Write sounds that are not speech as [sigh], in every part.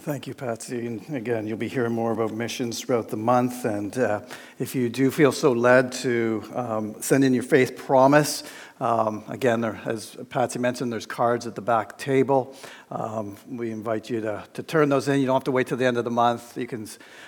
Thank you, Patsy. And again, you'll be hearing more about missions throughout the month. And uh, if you do feel so led to um, send in your faith promise, um, again, there, as Patsy mentioned, there's cards at the back table. Um, we invite you to, to turn those in. You don't have to wait till the end of the month. You can,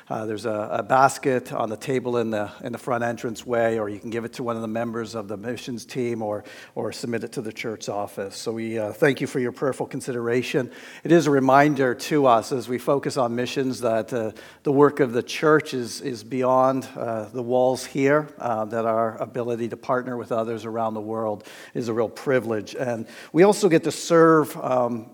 uh, there's a, a, basket on the table in the, in the front entrance way, or you can give it to one of the members of the missions team or, or submit it to the church office. So we uh, thank you for your prayerful consideration. It is a reminder to us as we focus on missions that uh, the work of the church is, is beyond uh, the walls here, uh, that our ability to partner with others around the world is a real privilege. And we also get to serve um,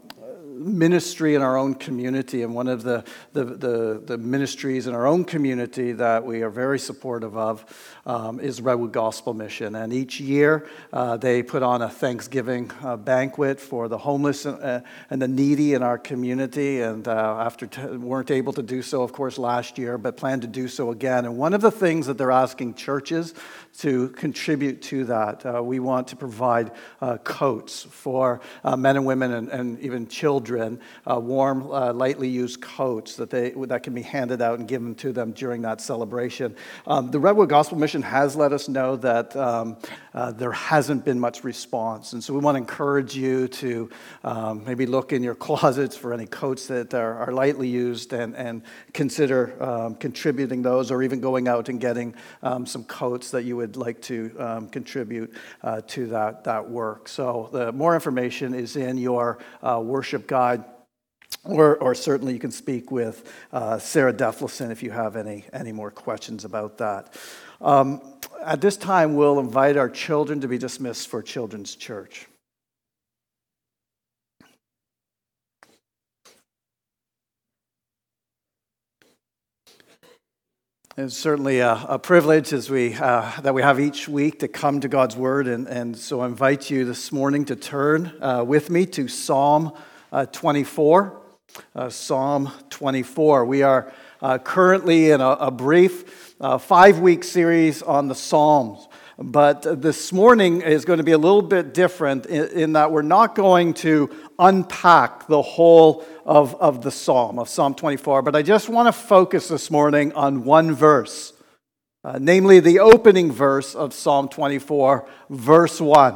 ministry in our own community. And one of the, the, the, the, ministries in our own community that we are very supportive of um, is Redwood Gospel Mission. And each year uh, they put on a Thanksgiving uh, banquet for the homeless and, uh, and, the needy in our community. And uh, after t- weren't able to do so, of course, last year, but plan to do so again. And one of the things that they're asking churches to contribute to that, uh, we want to provide uh, coats for men and women and, and even children, warm, lightly used coats that, they, that can be handed out and given to them during that celebration. Um, the Redwood Gospel Mission has let us know that um, uh, there hasn't been much response. And so we want to encourage you to um, maybe look in your [laughs] closets for any coats that are, are lightly used and, and consider um, contributing those or even going out and getting um, some coats that you would like to um, contribute uh, to that, that work. So the more information is in your uh, worship guide. Or, or, certainly you can speak with uh, Sarah Defleson if you have any, any more questions about that. Um, at this time, we'll invite our children to be dismissed for Children's Church. It's certainly a, a privilege as we, uh, that we have each week to come to God's Word. And, and so I invite you this morning to turn uh, with me to Psalm uh, 24. Uh, Psalm 24. We are uh, currently in a, a brief uh, five week series on the Psalms. But this morning is going to be a little bit different in, that we're not going to unpack the whole of, of the Psalm, of Psalm 24. But I just want to focus this morning on one verse, uh, namely the opening verse of Psalm 24, verse 1.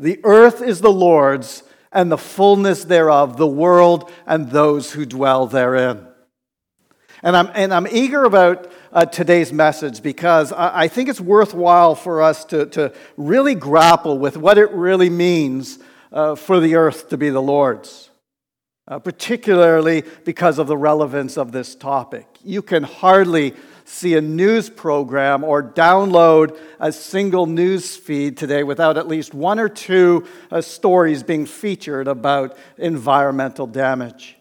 The earth is the Lord's and the fullness thereof, the world and those who dwell therein. And I'm, and I'm eager about uh, today's message because I, I, think it's worthwhile for us to, to really grapple with what it really means uh, for the earth to be the Lord's, uh, particularly because of the relevance of this topic. You can hardly see a news program or download a single news feed today without at least one or two uh, stories being featured about environmental damage.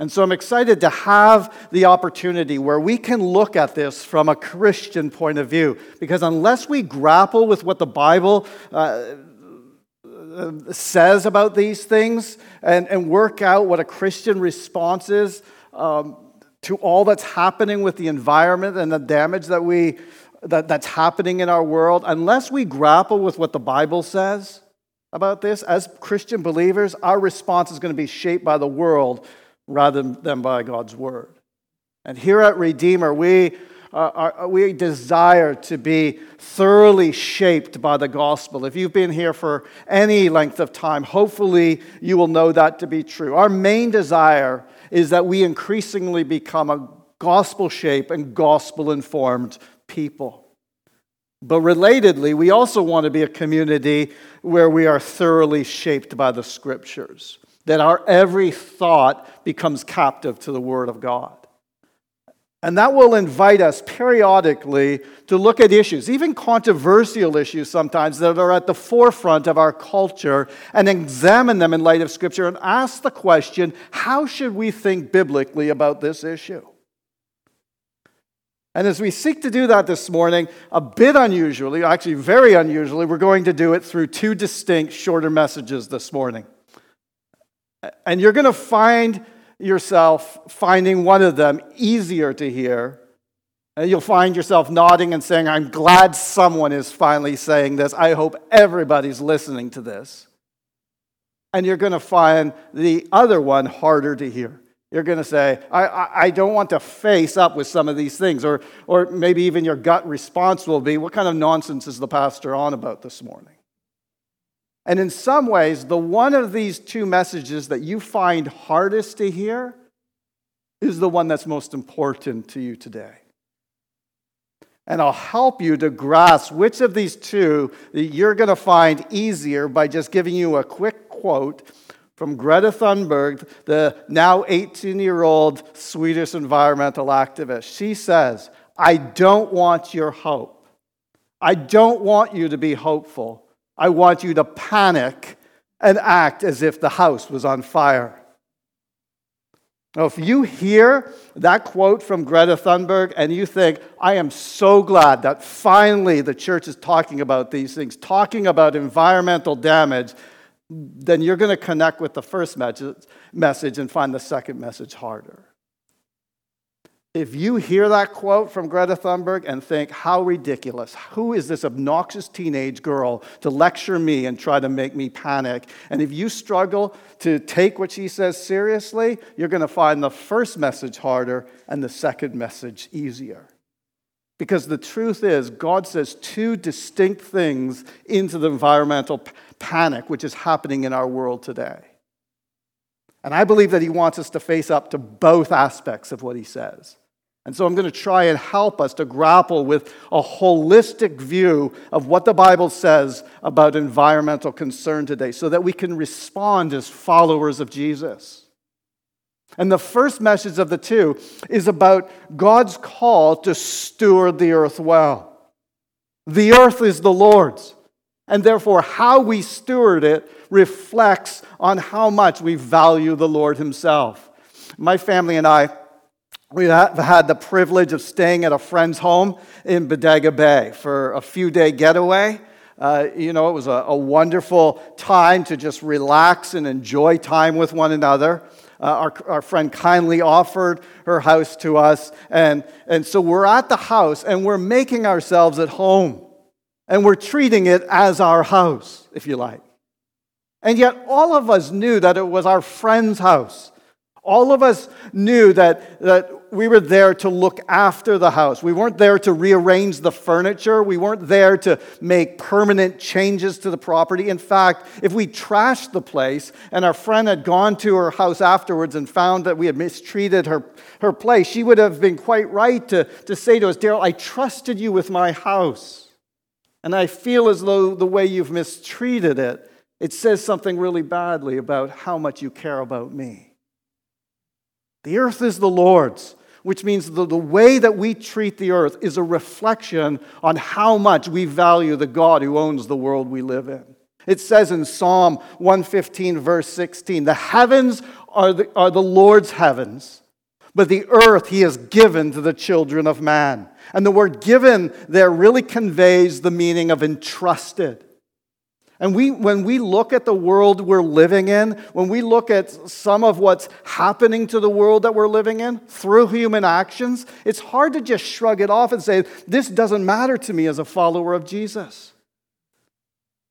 And so I'm excited to have the opportunity where we can look at this from a Christian point of view. Because unless we grapple with what the Bible uh, says about these things and, and work out what a Christian response is um, to all that's happening with the environment and the damage that we, that, that's happening in our world, unless we grapple with what the Bible says about this, as Christian believers, our response is going to be shaped by the world rather than by God's word. And here at Redeemer, we, uh, are, we desire to be thoroughly shaped by the gospel. If you've been here for any length of time, hopefully you will know that to be true. Our main desire is that we increasingly become a gospel shaped and gospel informed people. But relatedly, we also want to be a community where we are thoroughly shaped by the scriptures that our every thought becomes captive to the Word of God. And that will invite us periodically to look at issues, even controversial issues sometimes, that are at the forefront of our culture and examine them in light of Scripture and ask the question how should we think biblically about this issue? And as we seek to do that this morning, a bit unusually, actually very unusually, we're going to do it through two distinct shorter messages this morning. And you're going to find yourself finding one of them easier to hear. And you'll find yourself nodding and saying, I'm glad someone is finally saying this. I hope everybody's listening to this. And you're going to find the other one harder to hear. You're going to say, I, I, I, don't want to face up with some of these things. Or, or maybe even your gut response will be, What kind of nonsense is the pastor on about this morning? And in some ways, the one of these two messages that you find hardest to hear is the one that's most important to you today. And I'll help you to grasp which of these two you're going to find easier by just giving you a quick quote from Greta Thunberg, the now 18 year old Swedish environmental activist. She says, I don't want your hope. I don't want you to be hopeful. I want you to panic and act as if the house was on fire. Now, if you hear that quote from Greta Thunberg and you think, I am so glad that finally the church is talking about these things, talking about environmental damage, then you're going to connect with the first message and find the second message harder. If you hear that quote from Greta Thunberg and think, how ridiculous, who is this obnoxious teenage girl to lecture me and try to make me panic? And if you struggle to take what she says seriously, you're going to find the first message harder and the second message easier. Because the truth is, God says two distinct things into the environmental panic which is happening in our world today. And I believe that He wants us to face up to both aspects of what He says. And so I'm going to try and help us to grapple with a holistic view of what the Bible says about environmental concern today so that we can respond as followers of Jesus. And the first message of the two is about God's call to steward the earth well. The earth is the Lord's, and therefore, how we steward it reflects on how much we value the Lord Himself. My family and I we have had the privilege of staying at a friend's home in Bodega Bay for a few day getaway. Uh, you know, it was a, a, wonderful time to just relax and enjoy time with one another. Uh, our, our friend kindly offered her house to us. And, and so we're at the house and we're making ourselves at home. And we're treating it as our house, if you like. And yet, all of us knew that it was our friend's house. All of us knew that, that we were there to look after the house. We weren't there to rearrange the furniture. We weren't there to make permanent changes to the property. In fact, if we trashed the place and our friend had gone to her house afterwards and found that we had mistreated her, her place, she would have been quite right to, to say to us, Daryl, I trusted you with my house. And I feel as though the way you've mistreated it, it says something really badly about how much you care about me. The earth is the Lord's which means the, the way that we treat the earth is a reflection on how much we value the God who owns the world we live in. It says in Psalm 115, verse 16, the heavens are the, are the Lord's heavens, but the earth he has given to the children of man. And the word given there really conveys the meaning of entrusted. And we, when we look at the world we're living in, when we look at some of what's happening to the world that we're living in through human actions, it's hard to just shrug it off and say, This doesn't matter to me as a follower of Jesus.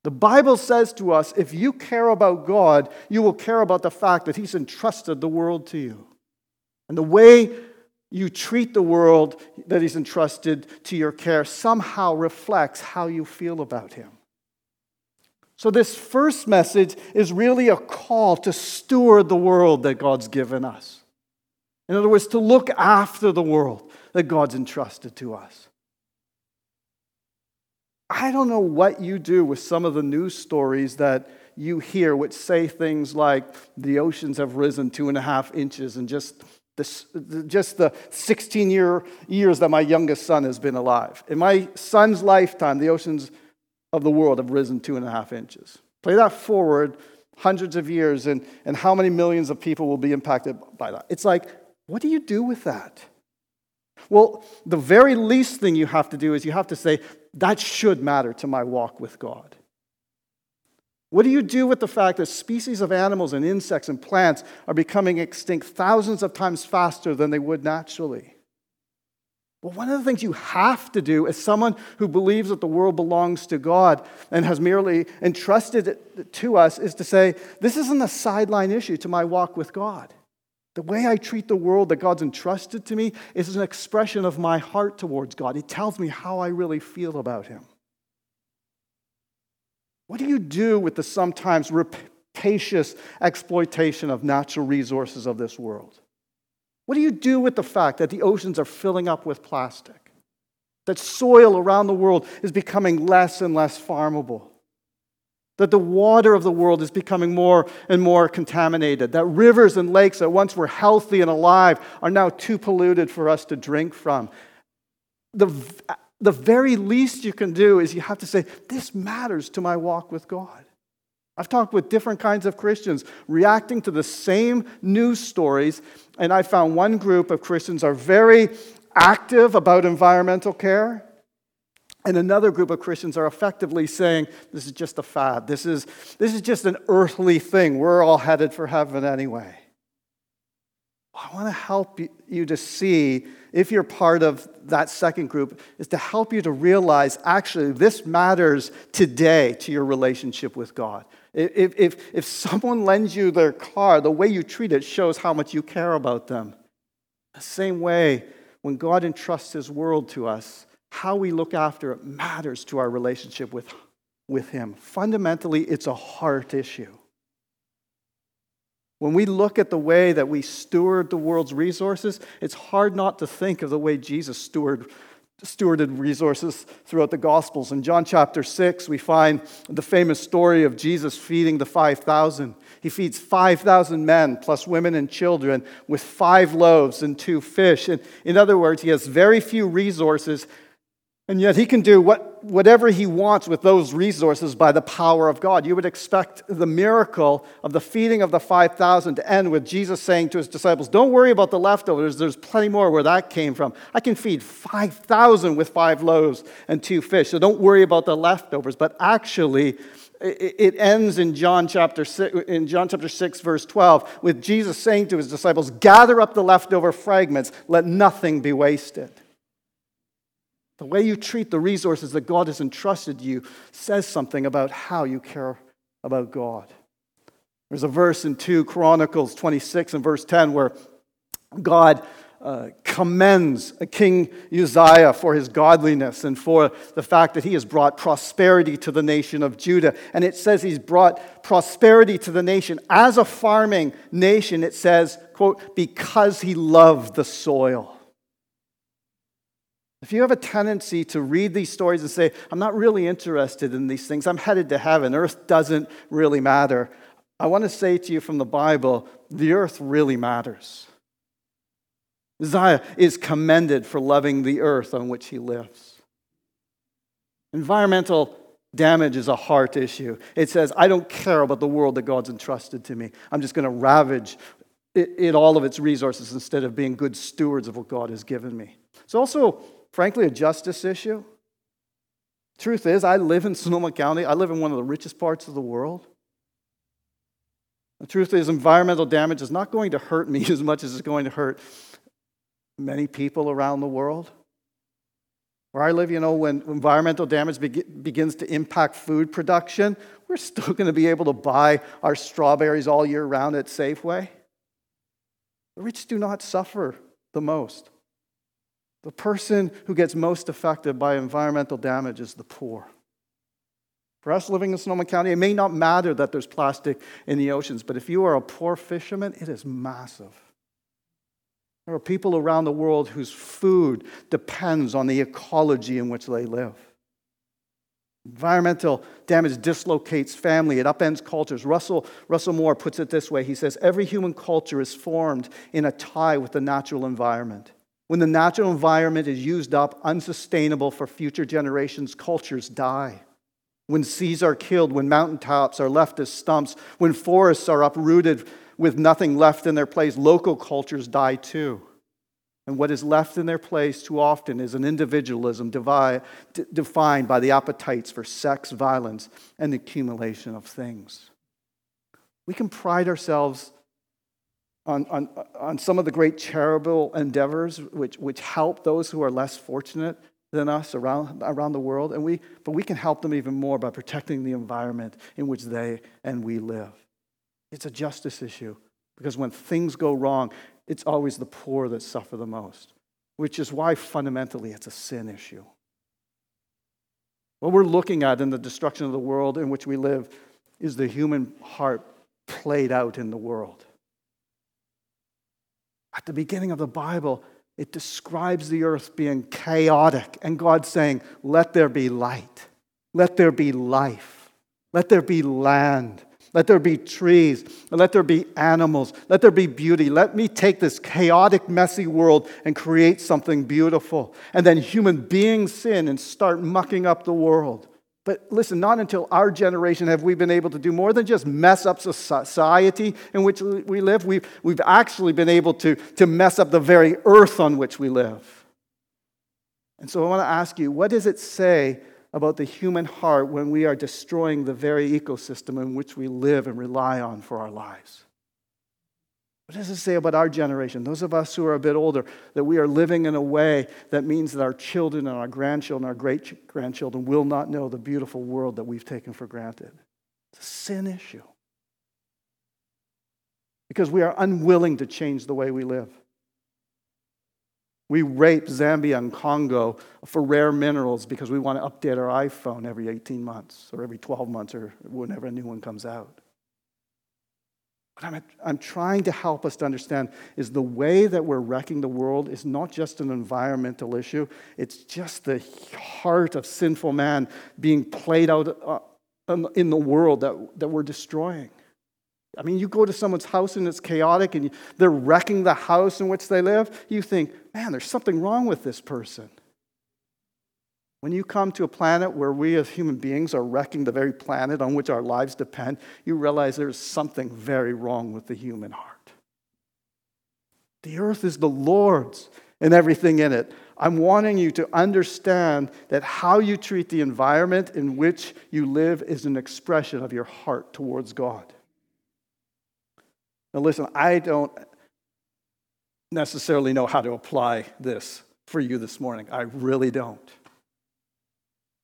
The Bible says to us if you care about God, you will care about the fact that He's entrusted the world to you. And the way you treat the world that He's entrusted to your care somehow reflects how you feel about Him. So, this first message is really a call to steward the world that God's given us. In other words, to look after the world that God's entrusted to us. I don't know what you do with some of the news stories that you hear, which say things like the oceans have risen two and a half inches in just, this, just the 16 year, years that my youngest son has been alive. In my son's lifetime, the oceans of the world have risen two and a half inches. Play that forward hundreds of years, and, and how many millions of people will be impacted by that? It's like, what do you do with that? Well, the very least thing you have to do is you have to say, that should matter to my walk with God. What do you do with the fact that species of animals and insects and plants are becoming extinct thousands of times faster than they would naturally? Well, one of the things you have to do as someone who believes that the world belongs to God and has merely entrusted it to us is to say, this isn't a sideline issue to my walk with God. The way I treat the world that God's entrusted to me is an expression of my heart towards God. It tells me how I really feel about Him. What do you do with the sometimes rapacious exploitation of natural resources of this world? What do you do with the fact that the oceans are filling up with plastic? That soil around the world is becoming less and less farmable? That the water of the world is becoming more and more contaminated? That rivers and lakes that once were healthy and alive are now too polluted for us to drink from? The, the very least you can do is you have to say, This matters to my walk with God. I've talked with different kinds of Christians reacting to the same news stories, and I found one group of Christians are very active about environmental care, and another group of Christians are effectively saying, This is just a fad. This is, this is just an earthly thing. We're all headed for heaven anyway. I want to help you to see, if you're part of that second group, is to help you to realize actually this matters today to your relationship with God. If, if, if someone lends you their car, the way you treat it shows how much you care about them. The same way, when God entrusts His world to us, how we look after it matters to our relationship with, with Him. Fundamentally, it's a heart issue. When we look at the way that we steward the world's resources, it's hard not to think of the way Jesus steward, stewarded resources throughout the Gospels. In John chapter 6, we find the famous story of Jesus feeding the 5,000. He feeds 5,000 men, plus women and children, with five loaves and two fish. And in other words, he has very few resources, and yet he can do what, whatever he wants with those resources by the power of God. You would expect the miracle of the feeding of the 5,000 to end with Jesus saying to his disciples, Don't worry about the leftovers. There's plenty more where that came from. I can feed 5,000 with five loaves and two fish. So don't worry about the leftovers. But actually, it ends in John chapter 6, in John chapter 6 verse 12 with Jesus saying to his disciples, "Gather up the leftover fragments, let nothing be wasted." The way you treat the resources that God has entrusted you says something about how you care about God. There's a verse in 2 Chronicles 26 and verse 10 where God uh, commends King Uzziah for his godliness and for the fact that he has brought prosperity to the nation of Judah. And it says he's brought prosperity to the nation as a farming nation. It says, quote, because he loved the soil. If you have a tendency to read these stories and say, I'm not really interested in these things, I'm headed to heaven, earth doesn't really matter, I want to say to you from the Bible, the earth really matters. Uzziah is commended for loving the earth on which he lives. Environmental damage is a heart issue. It says, I don't care about the world that God's entrusted to me. I'm just going to ravage it, it, all of its resources instead of being good stewards of what God has given me. It's also frankly, a justice issue. Truth is, I live in Sonoma County. I live in one of the richest parts of the world. The truth is, environmental damage is not going to hurt me [laughs] as much as it's going to hurt many people around the world. Where I live, you know, when environmental damage be- begins to impact food production, we're still [laughs] going to be able to buy our strawberries all year round at Safeway. The rich do not suffer the most. The person who gets most affected by environmental damage is the poor. For us living in Sonoma County, it may not matter that there's plastic in the oceans, but if you are a poor fisherman, it is massive. There are people around the world whose food depends on the ecology in which they live. Environmental damage dislocates family, it upends cultures. Russell, Russell Moore puts it this way he says, Every human culture is formed in a tie with the natural environment. When the natural environment is used up, unsustainable for future generations, cultures die. When seas are killed, when mountaintops are left as stumps, when forests are uprooted with nothing left in their place, local cultures die too. And what is left in their place too often is an individualism defined by the appetites for sex, violence, and accumulation of things. We can pride ourselves on, on, on some of the great charitable endeavors which, which help those who are less fortunate than us around, around the world. And we, but we can help them even more by protecting the environment in which they and we live. It's a justice issue, Because when things go wrong, it's always the poor that suffer the most, which is why fundamentally it's a sin issue. What we're looking at in the destruction of the world in which we live is the human heart played out in the world. At the beginning of the Bible, it describes the earth being chaotic and God saying, Let there be light, let there be life, let there be land. Let there be trees. Let there be animals. Let there be beauty. Let me take this chaotic, messy world and create something beautiful. And then human beings sin and start mucking up the world. But listen, not until our generation have we been able to do more than just mess up society in which we live. We've, we've actually been able to, to mess up the very earth on which we live. And so I want to ask you what does it say about the human heart when we are destroying the very ecosystem in which we live and rely on for our lives. What does it say about our generation, those of us who are a bit older, that we are living in a way that means that our children and our grandchildren, our great grandchildren, will not know the beautiful world that we've taken for granted? It's a sin issue. Because we are unwilling to change the way we live. We rape Zambia and Congo for rare minerals because we want to update our iPhone every 18 months or every 12 months or whenever a new one comes out. What I'm, I'm trying to help us to understand is the way that we're wrecking the world is not just an environmental issue, it's just the heart of sinful man being played out uh, in the world that, that we're destroying. I mean, you go to someone's house and it's chaotic and they're wrecking the house in which they live. You think, man, there's something wrong with this person. When you come to a planet where we as human beings are wrecking the very planet on which our lives depend, you realize there's something very wrong with the human heart. The earth is the Lord's and everything in it. I'm wanting you to understand that how you treat the environment in which you live is an expression of your heart towards God. Now, listen, I don't necessarily know how to apply this for you this morning. I really don't.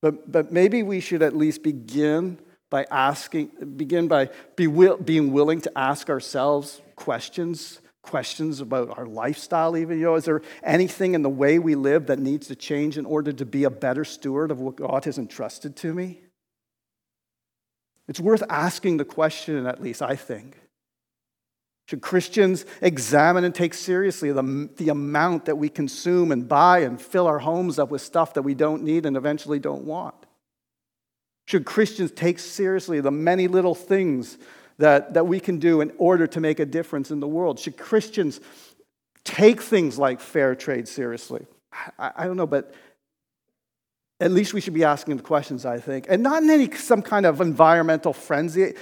But, but maybe we should at least begin by asking, begin by be will, being willing to ask ourselves questions, questions about our lifestyle, even. You know, is there anything in the way we live that needs to change in order to be a better steward of what God has entrusted to me? It's worth asking the question, at least, I think. Should Christians examine and take seriously the, the amount that we consume and buy and fill our homes up with stuff that we don't need and eventually don't want? Should Christians take seriously the many little things that, that we can do in order to make a difference in the world? Should Christians take things like fair trade seriously? I, I don't know, but at least we should be asking the questions, I think. And not in any some kind of environmental frenzy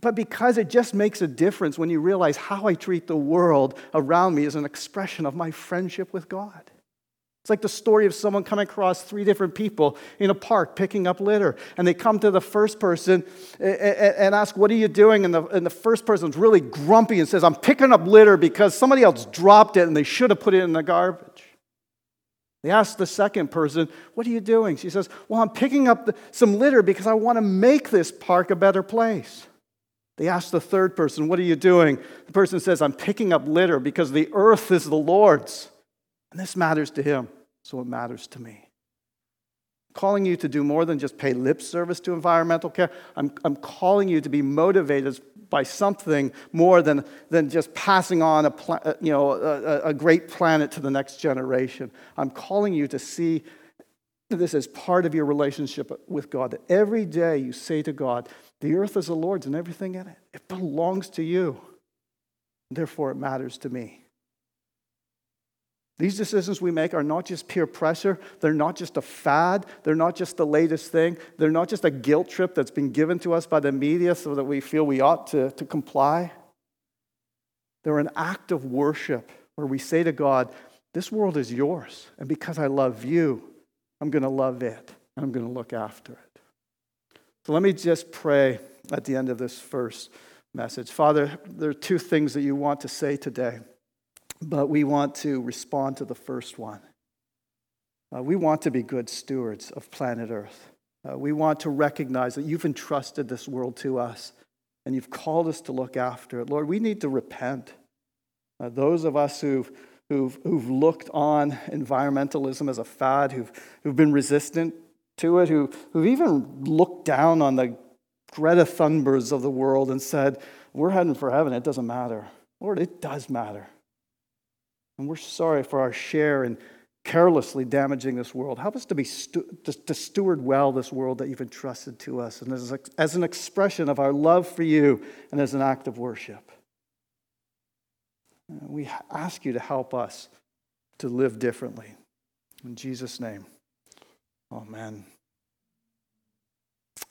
but because it just makes a difference when you realize how I treat the world around me is an expression of my friendship with God. It's like the story of someone coming across three different people in a park picking up litter. And they come to the first person and ask, What are you doing? And the, and the first person's really grumpy and says, I'm picking up litter because somebody else dropped it and they should have put it in the garbage. They ask the second person, What are you doing? She says, Well, I'm picking up some litter because I want to make this park a better place. They ask the third person, What are you doing? The person says, I'm picking up litter because the earth is the Lord's. And this matters to him, so it matters to me. I'm calling you to do more than just pay lip service to environmental care. I'm, I'm calling you to be motivated by something more than, than just passing on a, uh, you know, a, a great planet to the next generation. I'm calling you to see this as part of your relationship with God. That every day you say to God, the earth is the Lord's and everything in it. It belongs to you. Therefore, it matters to me. These decisions we make are not just peer pressure. They're not just a fad. They're not just the latest thing. They're not just a guilt trip that's been given to us by the media so that we feel we ought to, to comply. They're an act of worship where we say to God, This world is yours. And because I love you, I'm going to love it and I'm going to look after it. So let me just pray at the end of this first message. Father, there are two things that you want to say today, but we want to respond to the first one. Uh, we want to be good stewards of planet Earth. Uh, we want to recognize that you've entrusted this world to us. and you've called us to look after it. Lord, we need to repent. Uh, those of us who've, who've, who've looked on environmentalism as a fad, who've, who've been resistant to it, who, who've even looked down on the Greta Thunbergs of the world and said, We're heading for heaven, it doesn't matter. Lord, it does matter. And we're sorry for our share in carelessly damaging this world. Help us to, be stu- to, to steward well this world that you've entrusted to us, and as, as an expression of our love for you and as an act of worship. Uh, we ask you to help us to live differently. In Jesus' name, amen.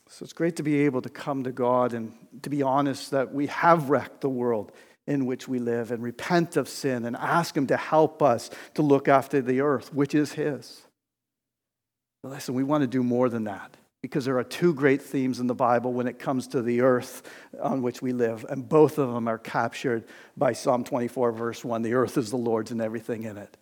So it's great to be able to come to God and to be honest that we have wrecked the world in which we live and repent of sin and ask Him to help us to look after the earth, which is His. But listen, we want to do more than that because there are two great themes in the Bible when it comes to the earth on which we live, and both of them are captured by Psalm 24, verse 1. The earth is the Lord's and everything in it.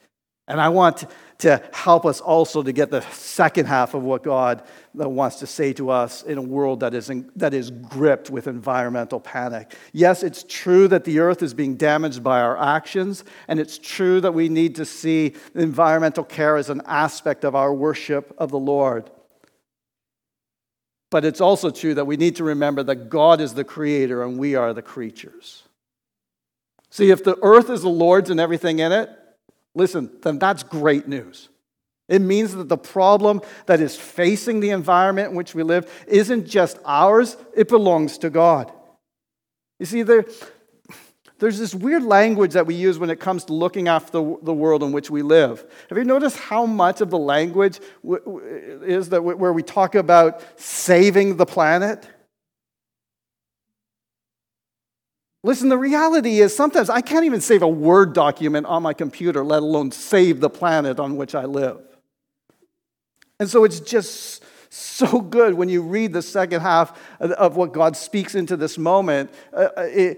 And I want to help us also to get the second half of what God uh, wants to say to us in a world that is, in, that is gripped with environmental panic. Yes, it's true that the earth is being damaged by our actions, and it's true that we need to see environmental care as an aspect of our worship of the Lord. But it's also true that we need to remember that God is the creator and we are the creatures. See, if the earth is the Lord's and everything in it, listen, then that's great news. It means that the problem that is facing the environment in which we live isn't just ours, it belongs to God. You see, there, there's this weird language that we use when it comes to looking after the, the world in which we live. Have you noticed how much of the language is that where we talk about saving the planet? Listen, the reality is sometimes I can't even save a Word document on my computer, let alone save the planet on which I live. And so it's just so good when you read the second half of what God speaks into this moment uh, uh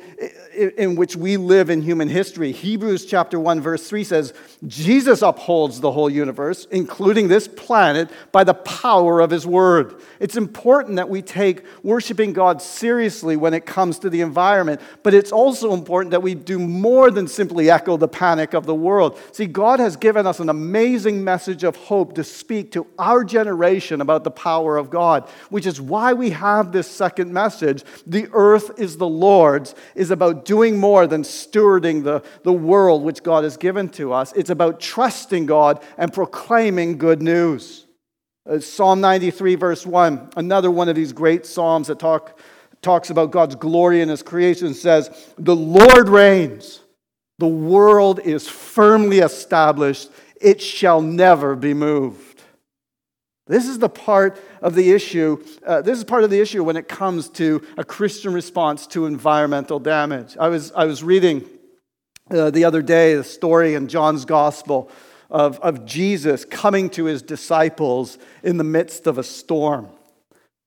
in which we live in human history. Hebrews chapter 1 verse 3 says, "Jesus upholds the whole universe, including this planet, by the power of his word." It's important that we take worshiping God seriously when it comes to the environment, but it's also important that we do more than simply echo the panic of the world. See, God has given us an amazing message of hope to speak to our generation about the power of God, which is why we have this second message. The earth is the Lord's, is about doing more than stewarding the, the world which God has given to us. It's about trusting God and proclaiming good news. Uh, Psalm 93, verse 1, another one of these great psalms that talk, talks about God's glory in his creation, says, The Lord reigns, the world is firmly established, it shall never be moved. This is the part of the issue. Uh, this is part of the issue when it comes to a Christian response to environmental damage. I was, I was reading uh, the other day the story in John's Gospel of, of Jesus coming to his disciples in the midst of a storm.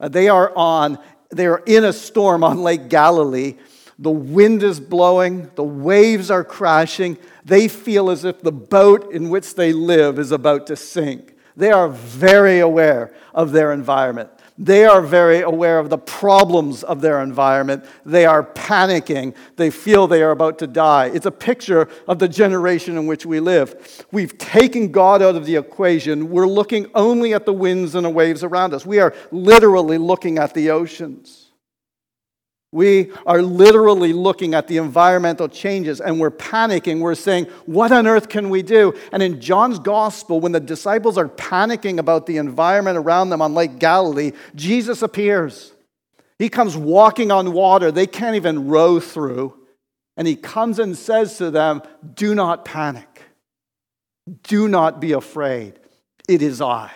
Uh, they are on, they are in a storm on Lake Galilee. The wind is blowing, the waves are crashing. They feel as if the boat in which they live is about to sink. They are very aware of their environment. They are very aware of the problems of their environment. They are panicking. They feel they are about to die. It's a picture of the generation in which we live. We've taken God out of the equation. We're looking only at the winds and the waves around us. We are literally looking at the oceans. We are literally looking at the environmental changes and we're panicking. We're saying, What on earth can we do? And in John's gospel, when the disciples are panicking about the environment around them on Lake Galilee, Jesus appears. He comes walking on water they can't even row through. And he comes and says to them, Do not panic. Do not be afraid. It is I.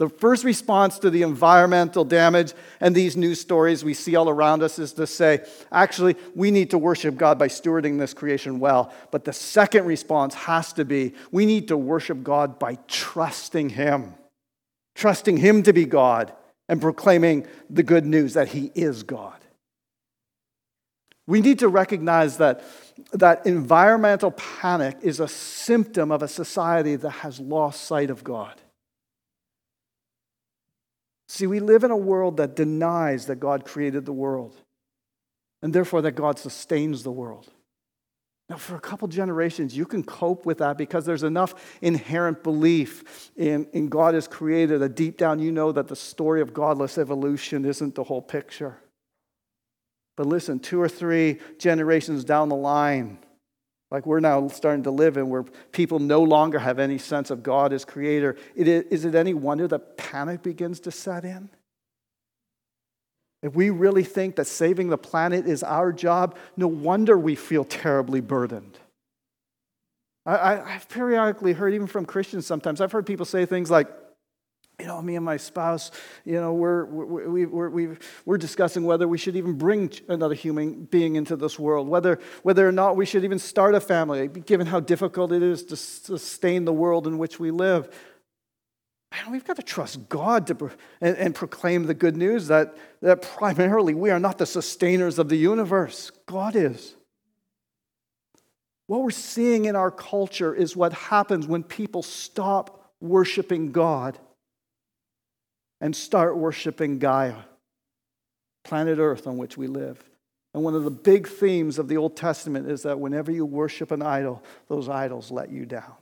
The first response to the environmental damage and these news stories we see all around us is to say, actually, we need to worship God by stewarding this creation well. But the second response has to be, we need to worship God by trusting Him, trusting Him to be God and proclaiming the good news that He is God. We need to recognize that, that environmental panic is a symptom of a society that has lost sight of God. See, we live in a world that denies that God created the world and therefore that God sustains the world. Now, for a couple generations, you can cope with that because there's enough inherent belief in, in God as creator that deep down you know that the story of godless evolution isn't the whole picture. But listen, two or three generations down the line, like we're now starting to live in, where people no longer have any sense of God as creator, it is, is it any wonder that panic begins to set in? If we really think that saving the planet is our job, no wonder we feel terribly burdened. I, have periodically heard, even from Christians sometimes, I've heard people say things like, you know, me and my spouse, you know, we're, we, we're, we we're discussing whether we should even bring another human being into this world, whether, whether or not we should even start a family, given how difficult it is to sustain the world in which we live. Man, we've got to trust God to, and, and proclaim the good news that, that primarily we are not the sustainers of the universe, God is. What we're seeing in our culture is what happens when people stop worshiping God and start worshiping Gaia, planet Earth on which we live. And one of the big themes of the Old Testament is that whenever you worship an idol, those idols let you down.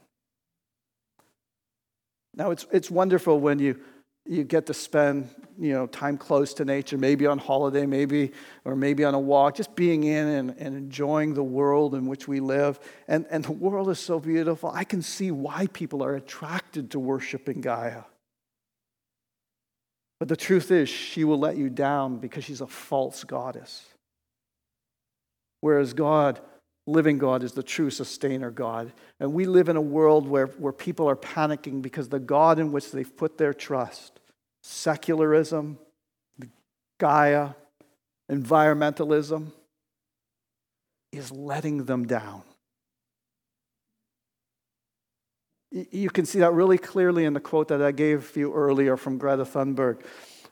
Now, it's, it's wonderful when you, you get to spend you know, time close to nature, maybe on holiday, maybe, or maybe on a walk, just being in and, and enjoying the world in which we live. And, and the world is so beautiful. I can see why people are attracted to worshiping Gaia. But the truth is, she will let you down because she's a false goddess. Whereas God living God is the true sustainer God. And we live in a world where, where people are panicking because the God in which they've put their trust, secularism, Gaia, environmentalism, is letting them down. You can see that really clearly in the quote that I gave you earlier from Greta Thunberg.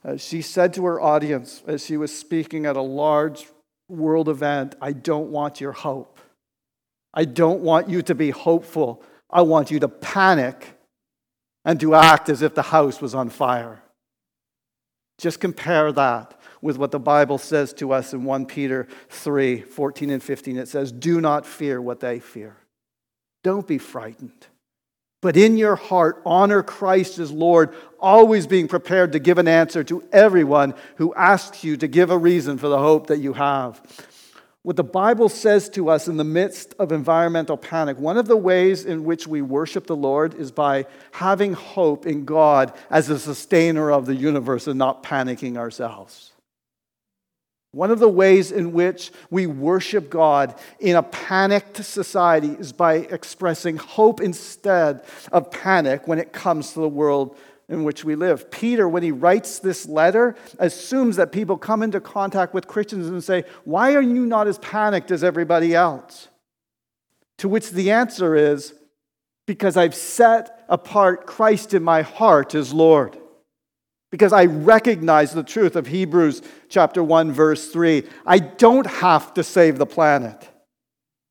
Uh, she said to her audience as she was speaking at a large world event, I don't want your hope. I don't want you to be hopeful. I want you to panic and to act as if the house was on fire. Just compare that with what the Bible says to us in 1 Peter 3 14 and 15. It says, Do not fear what they fear. Don't be frightened. But in your heart, honor Christ as Lord, always being prepared to give an answer to everyone who asks you to give a reason for the hope that you have. What the Bible says to us in the midst of environmental panic, one of the ways in which we worship the Lord is by having hope in God as the sustainer of the universe and not panicking ourselves. One of the ways in which we worship God in a panicked society is by expressing hope instead of panic when it comes to the world in which we live. Peter, when he writes this letter, assumes that people come into contact with Christians and say, Why are you not as panicked as everybody else? To which the answer is, Because I've set apart Christ in my heart as Lord. Because I recognize the truth of Hebrews chapter 1, verse 3. I don't have to save the planet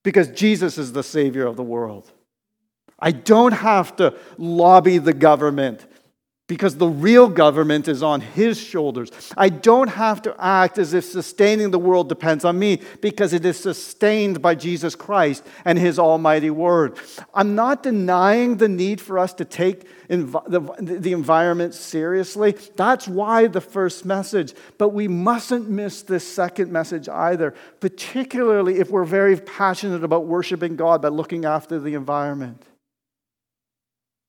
because Jesus is the Savior of the world. I don't have to lobby the government because the real government is on his shoulders. I don't have to act as if sustaining the world depends on me because it is sustained by Jesus Christ and his almighty word. I'm not denying the need for us to take the, the environment seriously. That's why the first message. But we mustn't miss this second message either, particularly if we're very passionate about worshiping God by looking after the environment.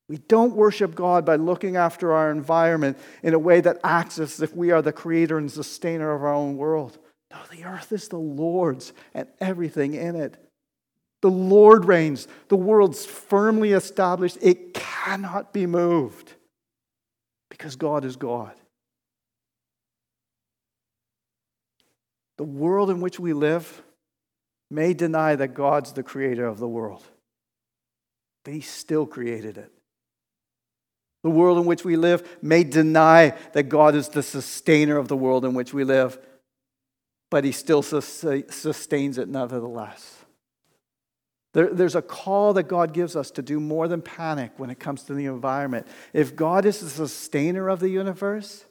We don't worship God by looking after our environment in a way that acts as if we are the creator and sustainer of our own world. No, the earth is the Lord's and everything in it. The Lord reigns. The world's firmly established. It cannot be moved because God is God. The world in which we live may deny that God's the creator of the world, but He still created it. The world in which we live may deny that God is the sustainer of the world in which we live, but He still sustains it nevertheless. There, there's a call that God gives us to do more than panic when it comes to the environment. If God is the sustainer of the universe,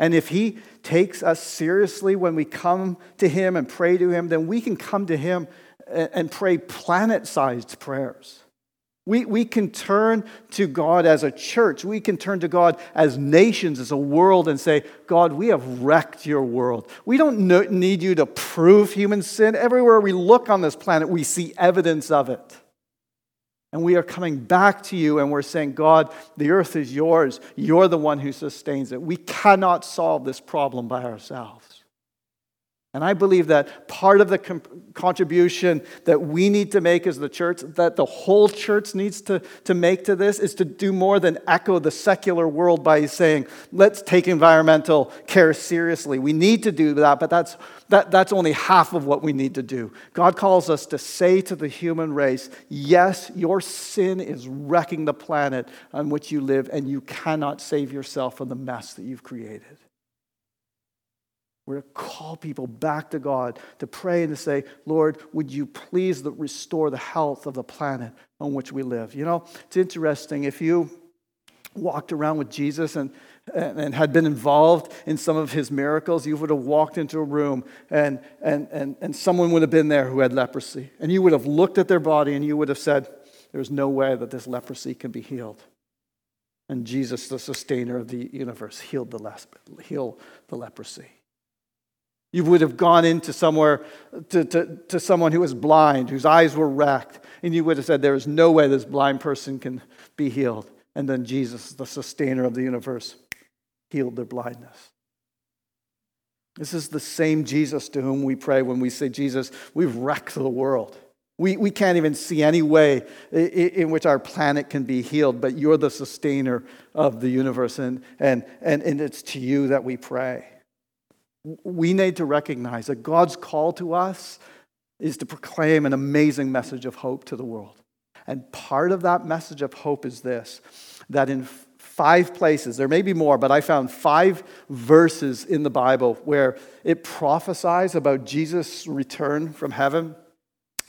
And if He takes us seriously when we come to Him and pray to Him, then we can come to Him and pray planet sized prayers. We, we can turn to God as a church. We can turn to God as nations, as a world, and say, God, we have wrecked your world. We don't need you to prove human sin. Everywhere we look on this planet, we see evidence of it. And we are coming back to you and we're saying, God, the earth is yours. You're the one who sustains it. We cannot solve this problem by ourselves. And I believe that part of the contribution that we need to make as the church, that the whole church needs to, to make to this, is to do more than echo the secular world by saying, let's take environmental care seriously. We need to do that, but that's, that, that's only half of what we need to do. God calls us to say to the human race, yes, your sin is wrecking the planet on which you live, and you cannot save yourself from the mess that you've created. We're to call people back to God, to pray and to say, Lord, would you please restore the health of the planet on which we live? You know, it's interesting. If you walked around with Jesus and, and had been involved in some of his miracles, you would have walked into a room and, and, and, and someone would have been there who had leprosy. And you would have looked at their body and you would have said, There's no way that this leprosy can be healed. And Jesus, the sustainer of the universe, healed the, le- healed the leprosy. You would have gone into somewhere to, to, to someone who was blind, whose eyes were wrecked, and you would have said, There is no way this blind person can be healed. And then Jesus, the sustainer of the universe, healed their blindness. This is the same Jesus to whom we pray when we say, Jesus, we've wrecked the world. We, we can't even see any way in which our planet can be healed, but you're the sustainer of the universe, and, and, and, and it's to you that we pray we need to recognize that God's call to us is to proclaim an amazing message of hope to the world. And part of that message of hope is this that in five places, there may be more, but I found five verses in the Bible where it prophesies about Jesus' return from heaven.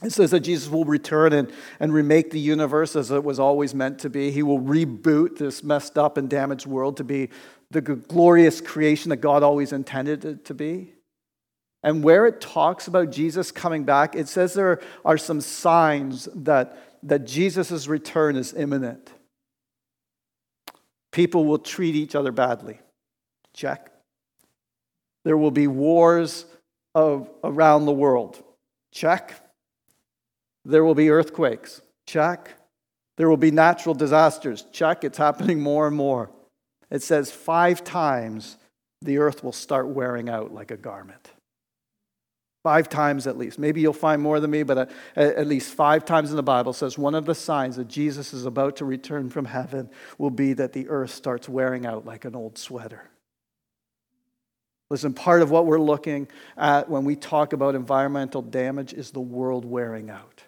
It says that Jesus will return and, and remake the universe as it was always meant to be. He will reboot this messed up and damaged world to be the glorious creation that God always intended it to be. And where it talks about Jesus coming back, it says there are some signs that, that Jesus' return is imminent. People will treat each other badly. Check. There will be wars of, around the world. Check. There will be earthquakes. Check. There will be natural disasters. Check. It's happening more and more it says five times the earth will start wearing out like a garment. Five times at least. Maybe you'll find more than me, but uh, at least five times in the Bible says one of the signs that Jesus is about to return from heaven will be that the earth starts wearing out like an old sweater. Listen, part of what we're looking at when we talk about environmental damage is the world wearing out.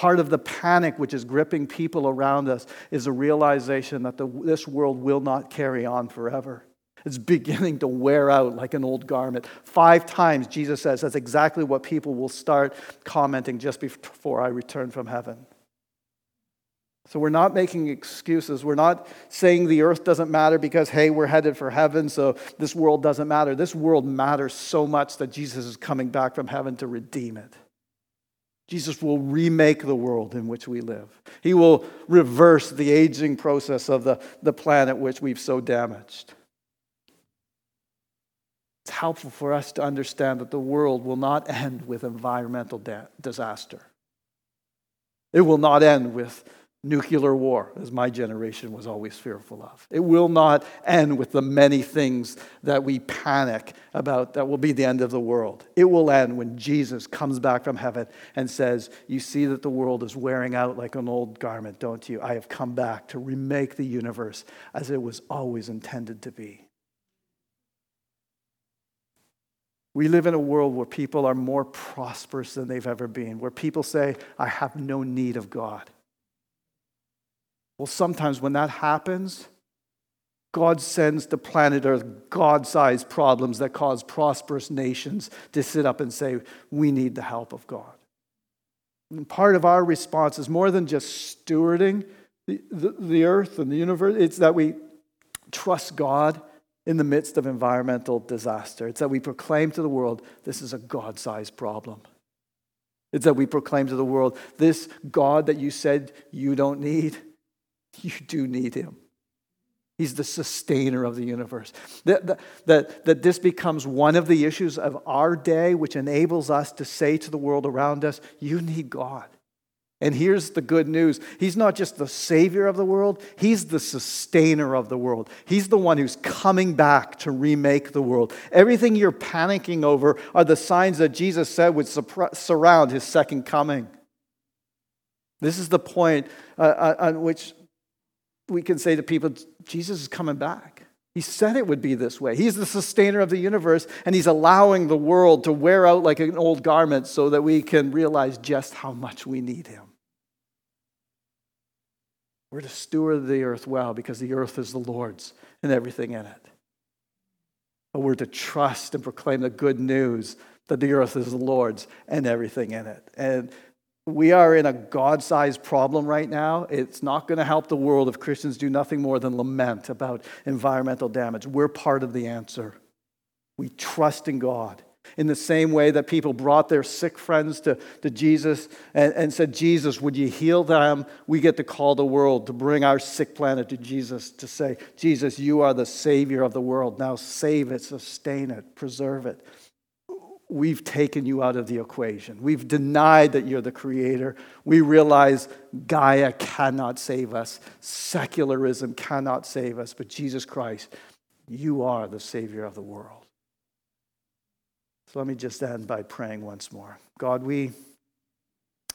Part of the panic which is gripping people around us is a realization that the, this world will not carry on forever. It's beginning to wear out like an old garment. Five times, Jesus says, that's exactly what people will start commenting just before I return from heaven. So we're not making excuses. We're not saying the earth doesn't matter because, hey, we're headed for heaven, so this world doesn't matter. This world matters so much that Jesus is coming back from heaven to redeem it. Jesus will remake the world in which we live. He will reverse the aging process of the, the planet which we've so damaged. It's helpful for us to understand that the world will not end with environmental da- disaster. It will not end with nuclear war, as my generation was always fearful of. It will not end with the many things that we panic about that will be the end of the world. It will end when Jesus comes back from heaven and says, You see that the world is wearing out like an old garment, don't you? I have come back to remake the universe as it was always intended to be. We live in a world where people are more prosperous than they've ever been, where people say, I have no need of God. Well, sometimes when that happens, God sends to planet Earth God sized problems that cause prosperous nations to sit up and say, We need the help of God. And part of our response is more than just stewarding the, the, the earth and the universe, it's that we trust God in the midst of environmental disaster. It's that we proclaim to the world this is a God sized problem. It's that we proclaim to the world this God that you said you don't need, [laughs] you do need him. He's the sustainer of the universe. That, that, that, this becomes one of the issues of our day, which enables us to say to the world around us, You need God. And here's the good news He's not just the Savior of the world, He's the sustainer of the world. He's the one who's coming back to remake the world. Everything you're panicking over are the signs that Jesus said would surround His second coming. This is the point uh, uh, on which we can say to people Jesus is coming back. He said it would be this way. He's the sustainer of the universe, and He's allowing the world to wear out like an old garment so that we can realize just how much we need Him. We're to steward the earth well because the earth is the Lord's and everything in it. But we're to trust and proclaim the good news that the earth is the Lord's and everything in it. And we are in a God sized problem right now. It's not going to help the world if Christians do nothing more than lament about environmental damage. We're part of the answer. We trust in God in the same way that people brought their sick friends to, to Jesus and, and said, Jesus, would you heal them? We get to call the world to bring our sick planet to Jesus to say, Jesus, you are the Savior of the world. Now save it, sustain it, preserve it. We've taken you out of the equation. We've denied that you're the creator. We realize Gaia cannot save us, secularism cannot save us, but Jesus Christ, you are the Savior of the world. So let me just end by praying once more. God, we,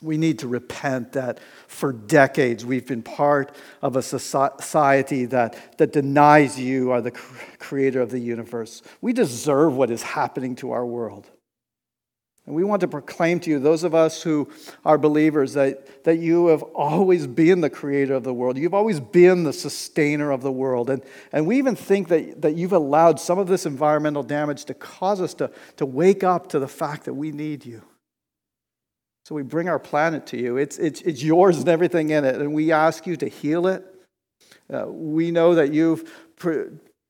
we need to repent that for decades we've been part of a society that, that denies you are the creator of the universe. We deserve what is happening to our world. And we want to proclaim to you, those of us who are believers, that, that you have always been the creator of the world. You've always been the sustainer of the world. And, and we even think that, that you've allowed some of this environmental damage to cause us to, to wake up to the fact that we need you. So we bring our planet to you. It's, it's, it's yours and everything in it. And we ask you to heal it. Uh, we know that you've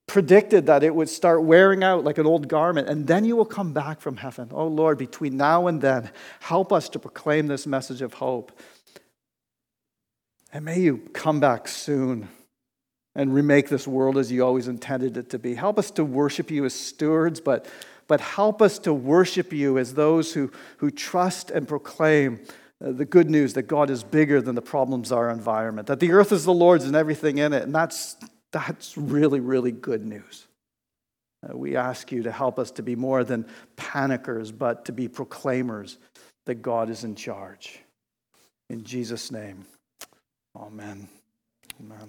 predicted that it would start wearing out like an old garment, and then you will come back from heaven. Oh Lord, between now and then, help us to proclaim this message of hope. And may you come back soon and remake this world as you always intended it to be. Help us to worship you as stewards, but, but help us to worship you as those who, who trust and proclaim uh, the good news that God is bigger than the problems of our environment, that the earth is the Lord's and everything in it. And that's, that's really, really good news. Uh, we ask you to help us to be more than panickers, but to be proclaimers that God is in charge. In Jesus' name, amen. Amen.